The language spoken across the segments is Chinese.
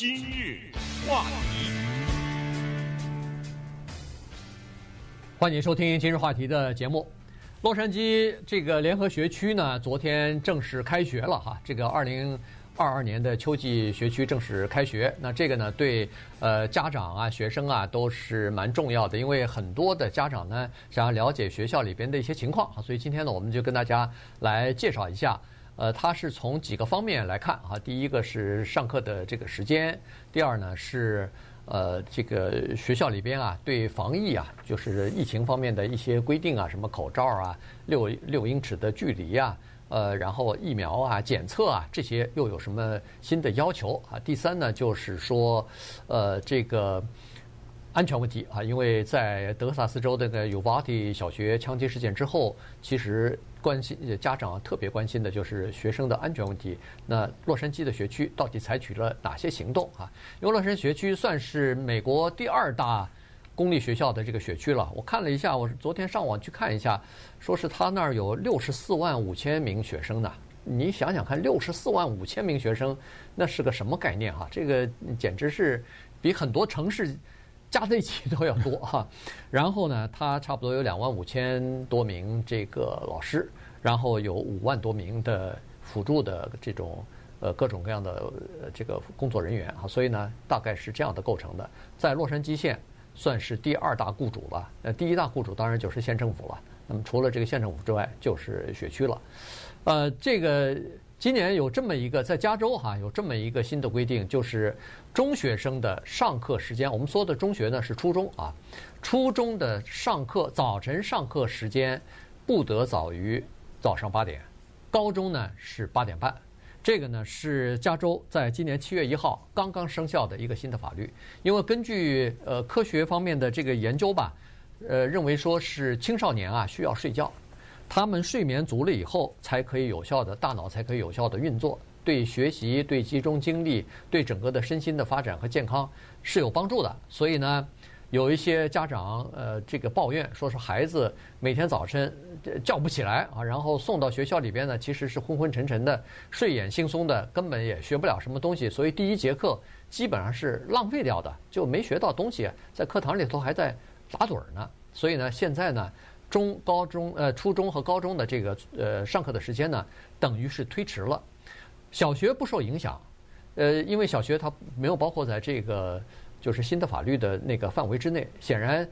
今日话题，欢迎收听今日话题的节目。洛杉矶这个联合学区呢，昨天正式开学了哈。这个二零二二年的秋季学区正式开学，那这个呢，对呃家长啊、学生啊都是蛮重要的，因为很多的家长呢想要了解学校里边的一些情况啊，所以今天呢，我们就跟大家来介绍一下。呃，它是从几个方面来看啊。第一个是上课的这个时间，第二呢是呃这个学校里边啊对防疫啊，就是疫情方面的一些规定啊，什么口罩啊、六六英尺的距离啊，呃，然后疫苗啊、检测啊这些又有什么新的要求啊？第三呢就是说，呃这个。安全问题啊，因为在德克萨斯州的那个尤瓦蒂小学枪击事件之后，其实关心家长特别关心的就是学生的安全问题。那洛杉矶的学区到底采取了哪些行动啊？因为洛杉矶学区算是美国第二大公立学校的这个学区了。我看了一下，我昨天上网去看一下，说是他那儿有六十四万五千名学生呢。你想想看，六十四万五千名学生，那是个什么概念哈？这个简直是比很多城市。加在一起都要多 哈，然后呢，他差不多有两万五千多名这个老师，然后有五万多名的辅助的这种呃各种各样的这个工作人员啊，所以呢，大概是这样的构成的。在洛杉矶县算是第二大雇主了，呃，第一大雇主当然就是县政府了。那么除了这个县政府之外，就是学区了，呃，这个。今年有这么一个，在加州哈有这么一个新的规定，就是中学生的上课时间。我们说的中学呢是初中啊，初中的上课早晨上课时间不得早于早上八点，高中呢是八点半。这个呢是加州在今年七月一号刚刚生效的一个新的法律。因为根据呃科学方面的这个研究吧，呃认为说是青少年啊需要睡觉。他们睡眠足了以后，才可以有效的大脑才可以有效的运作，对学习、对集中精力、对整个的身心的发展和健康是有帮助的。所以呢，有一些家长呃这个抱怨说是孩子每天早晨叫不起来啊，然后送到学校里边呢，其实是昏昏沉沉的、睡眼惺忪的，根本也学不了什么东西。所以第一节课基本上是浪费掉的，就没学到东西，在课堂里头还在打盹儿呢。所以呢，现在呢。中高中呃初中和高中的这个呃上课的时间呢，等于是推迟了。小学不受影响，呃，因为小学它没有包括在这个就是新的法律的那个范围之内。显然，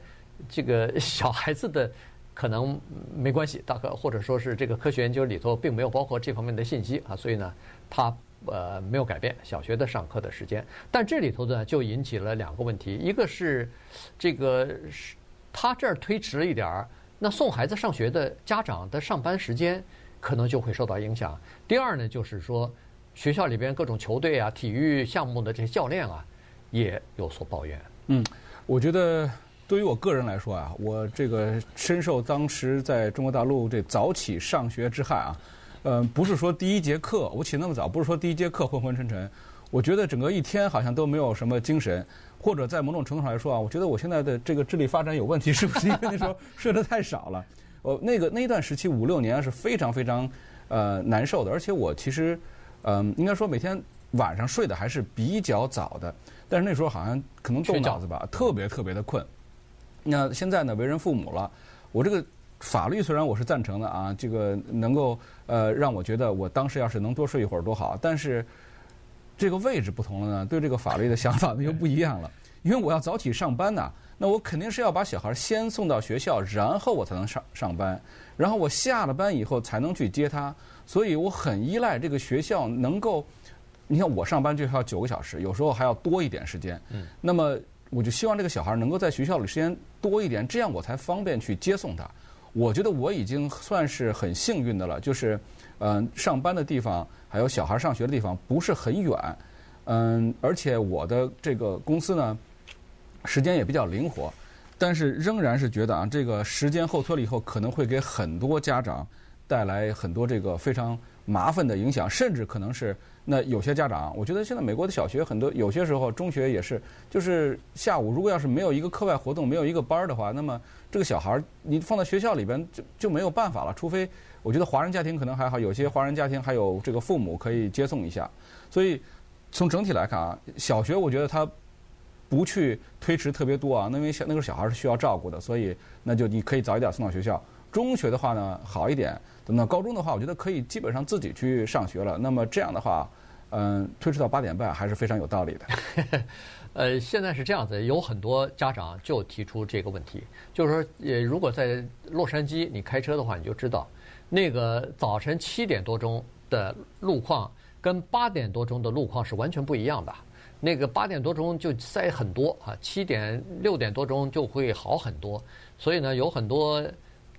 这个 小孩子的可能没关系，大概或者说是这个科学研究里头并没有包括这方面的信息啊，所以呢，它呃没有改变小学的上课的时间。但这里头呢就引起了两个问题，一个是这个是他这儿推迟了一点儿。那送孩子上学的家长的上班时间可能就会受到影响。第二呢，就是说学校里边各种球队啊、体育项目的这些教练啊，也有所抱怨。嗯，我觉得对于我个人来说啊，我这个深受当时在中国大陆这早起上学之害啊。嗯，不是说第一节课我起那么早，不是说第一节课昏昏沉沉，我觉得整个一天好像都没有什么精神。或者在某种程度上来说啊，我觉得我现在的这个智力发展有问题，是不是因为那时候 睡得太少了？我那个那一段时期五六年是非常非常呃难受的，而且我其实嗯、呃、应该说每天晚上睡得还是比较早的，但是那时候好像可能动脑子吧，特别特别的困。那现在呢，为人父母了，我这个法律虽然我是赞成的啊，这个能够呃让我觉得我当时要是能多睡一会儿多好，但是。这个位置不同了呢，对这个法律的想法呢又不一样了。因为我要早起上班呐，那我肯定是要把小孩先送到学校，然后我才能上上班，然后我下了班以后才能去接他。所以我很依赖这个学校能够，你看我上班就要九个小时，有时候还要多一点时间。嗯。那么我就希望这个小孩能够在学校里时间多一点，这样我才方便去接送他。我觉得我已经算是很幸运的了，就是。嗯，上班的地方还有小孩上学的地方不是很远，嗯，而且我的这个公司呢，时间也比较灵活，但是仍然是觉得啊，这个时间后推了以后，可能会给很多家长带来很多这个非常麻烦的影响，甚至可能是那有些家长，我觉得现在美国的小学很多，有些时候中学也是，就是下午如果要是没有一个课外活动，没有一个班儿的话，那么这个小孩儿你放在学校里边就就没有办法了，除非。我觉得华人家庭可能还好，有些华人家庭还有这个父母可以接送一下，所以从整体来看啊，小学我觉得他不去推迟特别多啊，那因为小那个小孩是需要照顾的，所以那就你可以早一点送到学校。中学的话呢好一点，等到高中的话，我觉得可以基本上自己去上学了。那么这样的话，嗯，推迟到八点半还是非常有道理的。呃，现在是这样子，有很多家长就提出这个问题，就是说，呃，如果在洛杉矶你开车的话，你就知道，那个早晨七点多钟的路况跟八点多钟的路况是完全不一样的。那个八点多钟就塞很多啊，七点六点多钟就会好很多。所以呢，有很多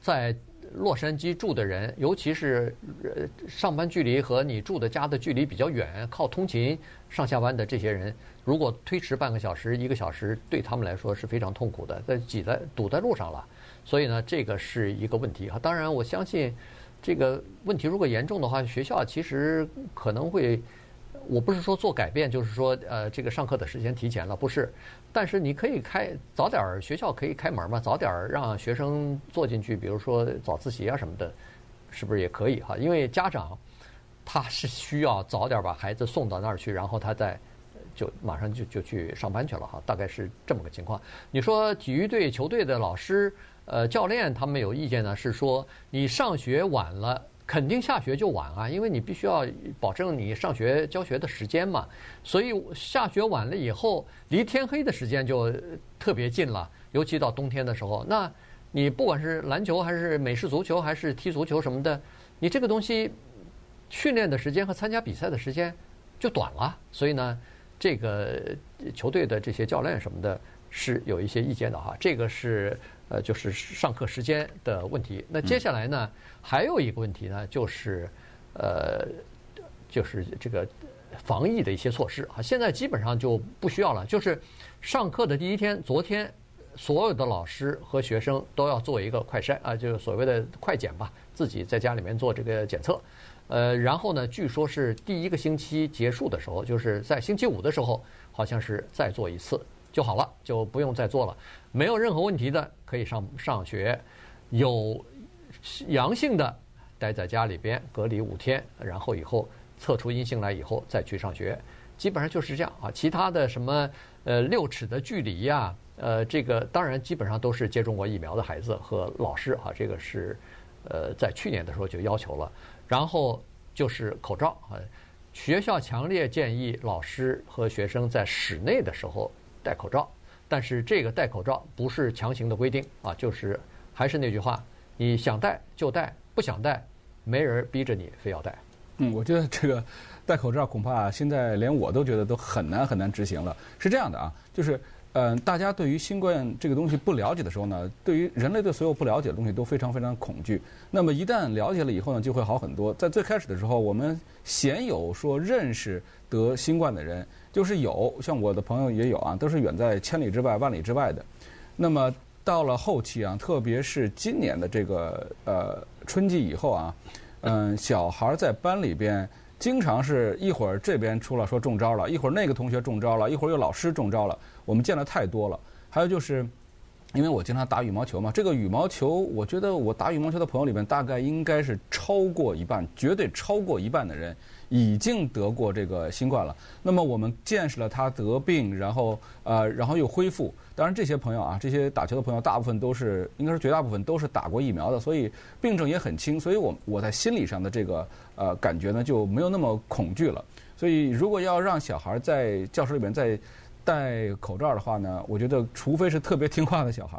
在洛杉矶住的人，尤其是上班距离和你住的家的距离比较远，靠通勤上下班的这些人。如果推迟半个小时、一个小时，对他们来说是非常痛苦的，在挤在堵在路上了。所以呢，这个是一个问题哈。当然，我相信这个问题如果严重的话，学校其实可能会，我不是说做改变，就是说呃，这个上课的时间提前了，不是。但是你可以开早点儿，学校可以开门嘛，早点儿让学生坐进去，比如说早自习啊什么的，是不是也可以哈？因为家长他是需要早点把孩子送到那儿去，然后他再。就马上就就去上班去了哈，大概是这么个情况。你说体育队球队的老师、呃教练他们有意见呢？是说你上学晚了，肯定下学就晚啊，因为你必须要保证你上学教学的时间嘛。所以下学晚了以后，离天黑的时间就特别近了，尤其到冬天的时候。那你不管是篮球还是美式足球还是踢足球什么的，你这个东西训练的时间和参加比赛的时间就短了，所以呢。这个球队的这些教练什么的，是有一些意见的哈。这个是呃，就是上课时间的问题。那接下来呢，还有一个问题呢，就是呃，就是这个防疫的一些措施啊。现在基本上就不需要了，就是上课的第一天，昨天所有的老师和学生都要做一个快筛啊，就是所谓的快检吧，自己在家里面做这个检测。呃，然后呢，据说是第一个星期结束的时候，就是在星期五的时候，好像是再做一次就好了，就不用再做了。没有任何问题的可以上上学，有阳性的待在家里边隔离五天，然后以后测出阴性来以后再去上学，基本上就是这样啊。其他的什么呃六尺的距离呀，呃这个当然基本上都是接种过疫苗的孩子和老师啊，这个是呃在去年的时候就要求了。然后就是口罩啊，学校强烈建议老师和学生在室内的时候戴口罩，但是这个戴口罩不是强行的规定啊，就是还是那句话，你想戴就戴，不想戴，没人逼着你非要戴。嗯，我觉得这个戴口罩恐怕现在连我都觉得都很难很难执行了。是这样的啊，就是。嗯，大家对于新冠这个东西不了解的时候呢，对于人类的所有不了解的东西都非常非常恐惧。那么一旦了解了以后呢，就会好很多。在最开始的时候，我们鲜有说认识得新冠的人，就是有，像我的朋友也有啊，都是远在千里之外、万里之外的。那么到了后期啊，特别是今年的这个呃春季以后啊，嗯，小孩在班里边。经常是一会儿这边出了说中招了，一会儿那个同学中招了，一会儿有老师中招了，我们见了太多了。还有就是，因为我经常打羽毛球嘛，这个羽毛球，我觉得我打羽毛球的朋友里面，大概应该是超过一半，绝对超过一半的人。已经得过这个新冠了，那么我们见识了他得病，然后呃，然后又恢复。当然，这些朋友啊，这些打球的朋友，大部分都是，应该是绝大部分都是打过疫苗的，所以病症也很轻，所以我我在心理上的这个呃感觉呢就没有那么恐惧了。所以，如果要让小孩在教室里面在戴口罩的话呢，我觉得除非是特别听话的小孩，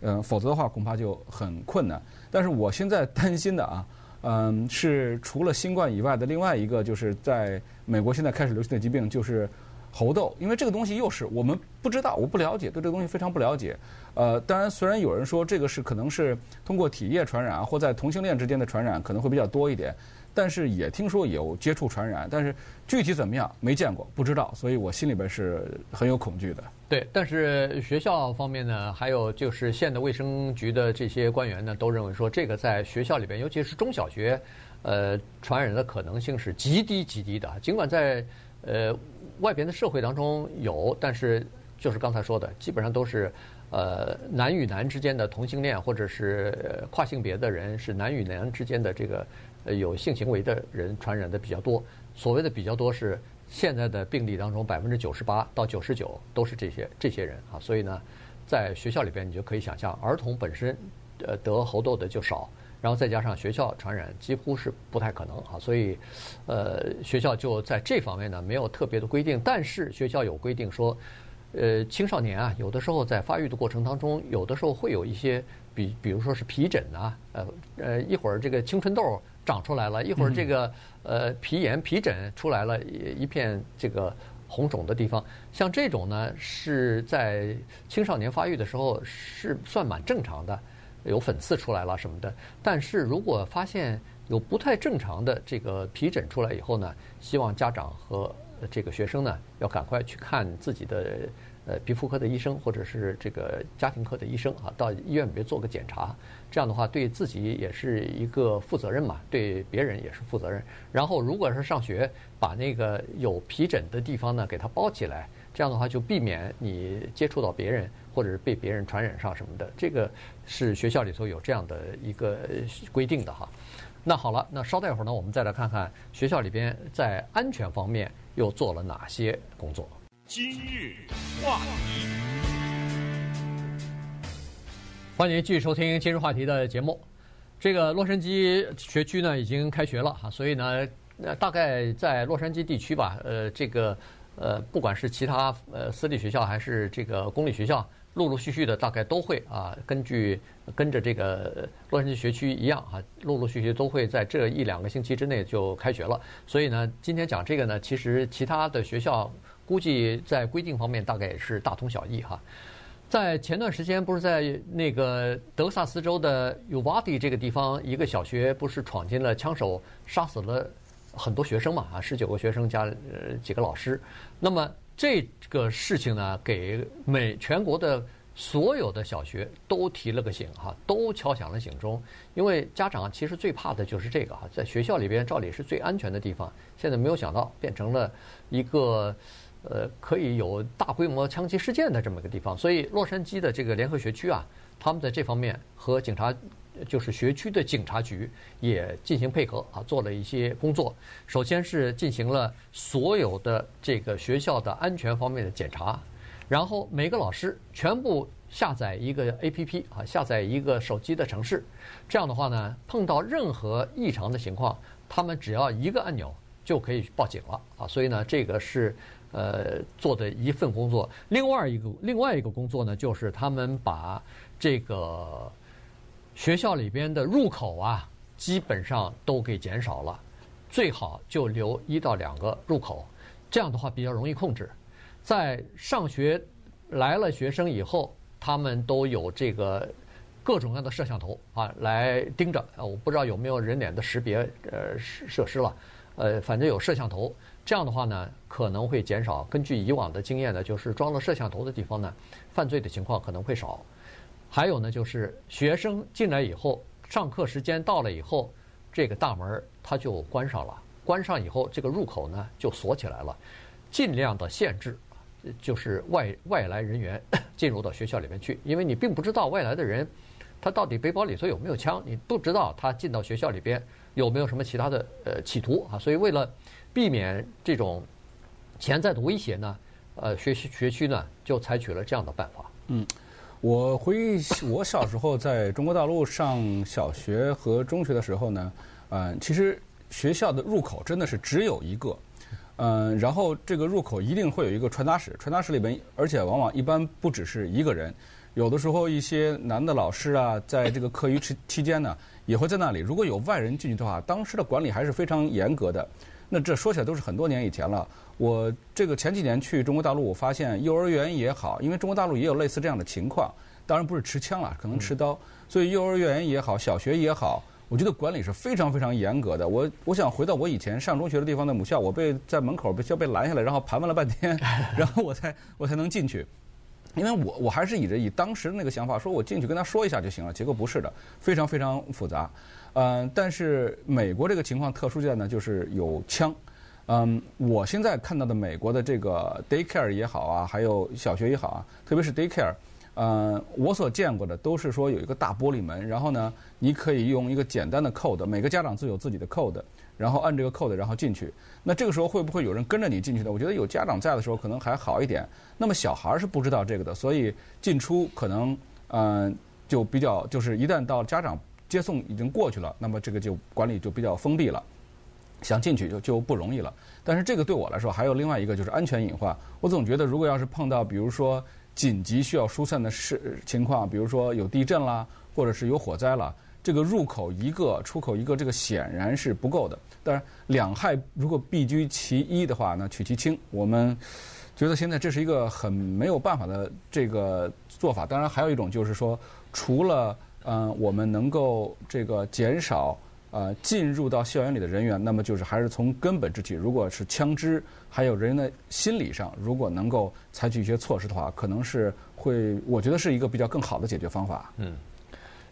嗯、呃，否则的话恐怕就很困难。但是我现在担心的啊。嗯，是除了新冠以外的另外一个，就是在美国现在开始流行的疾病，就是猴痘。因为这个东西又是我们不知道，我不了解，对这个东西非常不了解。呃，当然，虽然有人说这个是可能是通过体液传染啊，或在同性恋之间的传染可能会比较多一点。但是也听说有接触传染，但是具体怎么样没见过，不知道，所以我心里边是很有恐惧的。对，但是学校方面呢，还有就是县的卫生局的这些官员呢，都认为说这个在学校里边，尤其是中小学，呃，传染的可能性是极低极低的。尽管在呃外边的社会当中有，但是就是刚才说的，基本上都是呃男与男之间的同性恋，或者是跨性别的人是男与男之间的这个。呃，有性行为的人传染的比较多。所谓的比较多是现在的病例当中，百分之九十八到九十九都是这些这些人啊，所以呢，在学校里边，你就可以想象，儿童本身呃得猴痘的就少，然后再加上学校传染几乎是不太可能啊，所以呃学校就在这方面呢没有特别的规定，但是学校有规定说，呃青少年啊有的时候在发育的过程当中，有的时候会有一些比比如说是皮疹啊，呃呃一会儿这个青春痘。长出来了一会儿，这个呃皮炎皮疹出来了，一片这个红肿的地方，像这种呢是在青少年发育的时候是算蛮正常的，有粉刺出来了什么的。但是如果发现有不太正常的这个皮疹出来以后呢，希望家长和这个学生呢要赶快去看自己的。呃，皮肤科的医生或者是这个家庭科的医生啊，到医院里面做个检查，这样的话对自己也是一个负责任嘛，对别人也是负责任。然后，如果是上学，把那个有皮疹的地方呢给它包起来，这样的话就避免你接触到别人或者是被别人传染上什么的。这个是学校里头有这样的一个规定的哈。那好了，那稍待一会儿呢，我们再来看看学校里边在安全方面又做了哪些工作。今日话题，欢迎继续收听今日话题的节目。这个洛杉矶学区呢已经开学了哈，所以呢，大概在洛杉矶地区吧，呃，这个呃，不管是其他呃私立学校还是这个公立学校，陆陆续续的大概都会啊，根据跟着这个洛杉矶学区一样啊，陆陆续续都会在这一两个星期之内就开学了。所以呢，今天讲这个呢，其实其他的学校。估计在规定方面大概也是大同小异哈。在前段时间，不是在那个德克萨斯州的 Uvalde 这个地方，一个小学不是闯进了枪手，杀死了很多学生嘛？啊，十九个学生加呃几个老师。那么这个事情呢，给美全国的所有的小学都提了个醒哈，都敲响了警钟。因为家长其实最怕的就是这个哈，在学校里边照理是最安全的地方，现在没有想到变成了一个。呃，可以有大规模枪击事件的这么一个地方，所以洛杉矶的这个联合学区啊，他们在这方面和警察，就是学区的警察局也进行配合啊，做了一些工作。首先是进行了所有的这个学校的安全方面的检查，然后每个老师全部下载一个 APP 啊，下载一个手机的程式，这样的话呢，碰到任何异常的情况，他们只要一个按钮就可以报警了啊，所以呢，这个是。呃，做的一份工作。另外一个另外一个工作呢，就是他们把这个学校里边的入口啊，基本上都给减少了，最好就留一到两个入口，这样的话比较容易控制。在上学来了学生以后，他们都有这个各种各样的摄像头啊，来盯着。我不知道有没有人脸的识别呃设施了，呃，反正有摄像头。这样的话呢，可能会减少。根据以往的经验呢，就是装了摄像头的地方呢，犯罪的情况可能会少。还有呢，就是学生进来以后，上课时间到了以后，这个大门它就关上了。关上以后，这个入口呢就锁起来了，尽量的限制，就是外外来人员 进入到学校里面去，因为你并不知道外来的人他到底背包里头有没有枪，你不知道他进到学校里边有没有什么其他的呃企图啊，所以为了。避免这种潜在的威胁呢，呃，学习学区呢就采取了这样的办法。嗯，我回忆我小时候在中国大陆上小学和中学的时候呢，嗯，其实学校的入口真的是只有一个，嗯，然后这个入口一定会有一个传达室，传达室里边，而且往往一般不只是一个人，有的时候一些男的老师啊，在这个课余期期间呢，也会在那里。如果有外人进去的话，当时的管理还是非常严格的。那这说起来都是很多年以前了。我这个前几年去中国大陆，我发现幼儿园也好，因为中国大陆也有类似这样的情况，当然不是持枪了，可能持刀。所以幼儿园也好，小学也好，我觉得管理是非常非常严格的。我我想回到我以前上中学的地方的母校，我被在门口被就被拦下来，然后盘问了半天，然后我才我才能进去。因为我我还是以着以当时的那个想法，说我进去跟他说一下就行了。结果不是的，非常非常复杂。嗯，但是美国这个情况特殊在呢，就是有枪。嗯，我现在看到的美国的这个 daycare 也好啊，还有小学也好啊，特别是 daycare，嗯，我所见过的都是说有一个大玻璃门，然后呢，你可以用一个简单的 code，每个家长自有自己的 code，然后按这个 code，然后进去。那这个时候会不会有人跟着你进去呢？我觉得有家长在的时候可能还好一点。那么小孩是不知道这个的，所以进出可能嗯、就比较就是一旦到家长接送已经过去了，那么这个就管理就比较封闭了，想进去就就不容易了。但是这个对我来说还有另外一个就是安全隐患。我总觉得如果要是碰到比如说紧急需要疏散的事情况，比如说有地震啦，或者是有火灾了。这个入口一个，出口一个，这个显然是不够的。当然，两害如果必居其一的话，那取其轻。我们觉得现在这是一个很没有办法的这个做法。当然，还有一种就是说，除了嗯、我们能够这个减少呃进入到校园里的人员，那么就是还是从根本之起。如果是枪支，还有人的心理上，如果能够采取一些措施的话，可能是会，我觉得是一个比较更好的解决方法。嗯。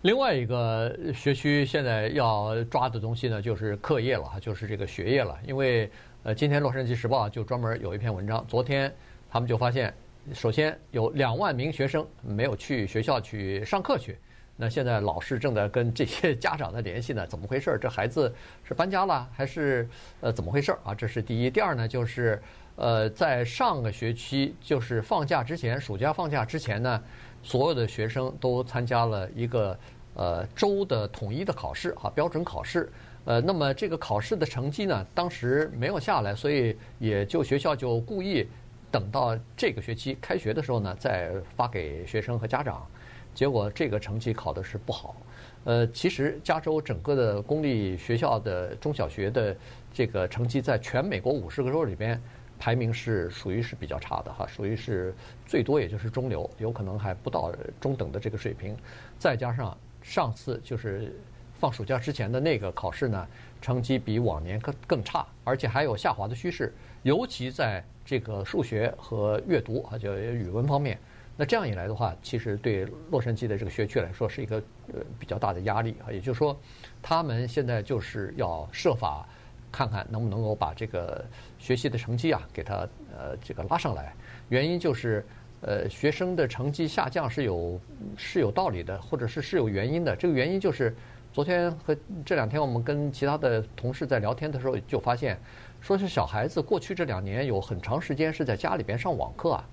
另外一个学区现在要抓的东西呢，就是课业了，就是这个学业了。因为呃，今天《洛杉矶时报》就专门有一篇文章，昨天他们就发现，首先有两万名学生没有去学校去上课去。那现在老师正在跟这些家长的联系呢，怎么回事？这孩子是搬家了还是呃怎么回事啊？这是第一。第二呢，就是呃，在上个学期，就是放假之前，暑假放假之前呢。所有的学生都参加了一个呃州的统一的考试啊，标准考试。呃，那么这个考试的成绩呢，当时没有下来，所以也就学校就故意等到这个学期开学的时候呢，再发给学生和家长。结果这个成绩考的是不好。呃，其实加州整个的公立学校的中小学的这个成绩，在全美国五十个州里边。排名是属于是比较差的哈，属于是最多也就是中流，有可能还不到中等的这个水平。再加上上次就是放暑假之前的那个考试呢，成绩比往年更更差，而且还有下滑的趋势，尤其在这个数学和阅读啊，就语文方面。那这样一来的话，其实对洛杉矶的这个学区来说是一个呃比较大的压力啊。也就是说，他们现在就是要设法。看看能不能够把这个学习的成绩啊，给他呃这个拉上来。原因就是呃学生的成绩下降是有是有道理的，或者是是有原因的。这个原因就是昨天和这两天我们跟其他的同事在聊天的时候就发现，说是小孩子过去这两年有很长时间是在家里边上网课啊，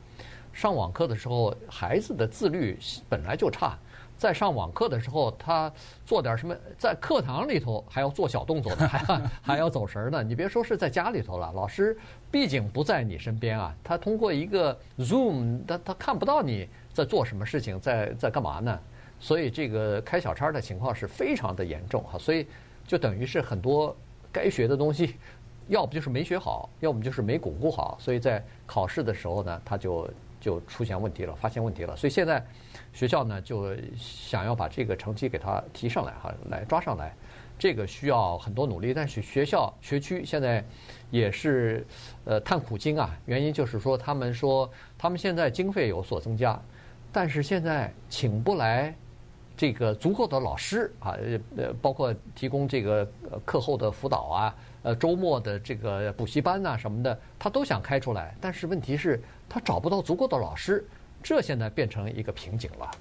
上网课的时候孩子的自律本来就差。在上网课的时候，他做点什么？在课堂里头还要做小动作的，还要还要走神儿呢。你别说是在家里头了，老师毕竟不在你身边啊。他通过一个 Zoom，他他看不到你在做什么事情，在在干嘛呢？所以这个开小差的情况是非常的严重哈。所以就等于是很多该学的东西，要不就是没学好，要么就是没巩固好。所以在考试的时候呢，他就就出现问题了，发现问题了。所以现在。学校呢就想要把这个成绩给它提上来哈，来抓上来，这个需要很多努力。但是学校学区现在也是呃叹苦经啊，原因就是说他们说他们现在经费有所增加，但是现在请不来这个足够的老师啊，呃包括提供这个课后的辅导啊，呃周末的这个补习班呐什么的，他都想开出来，但是问题是他找不到足够的老师。这现在变成一个瓶颈了。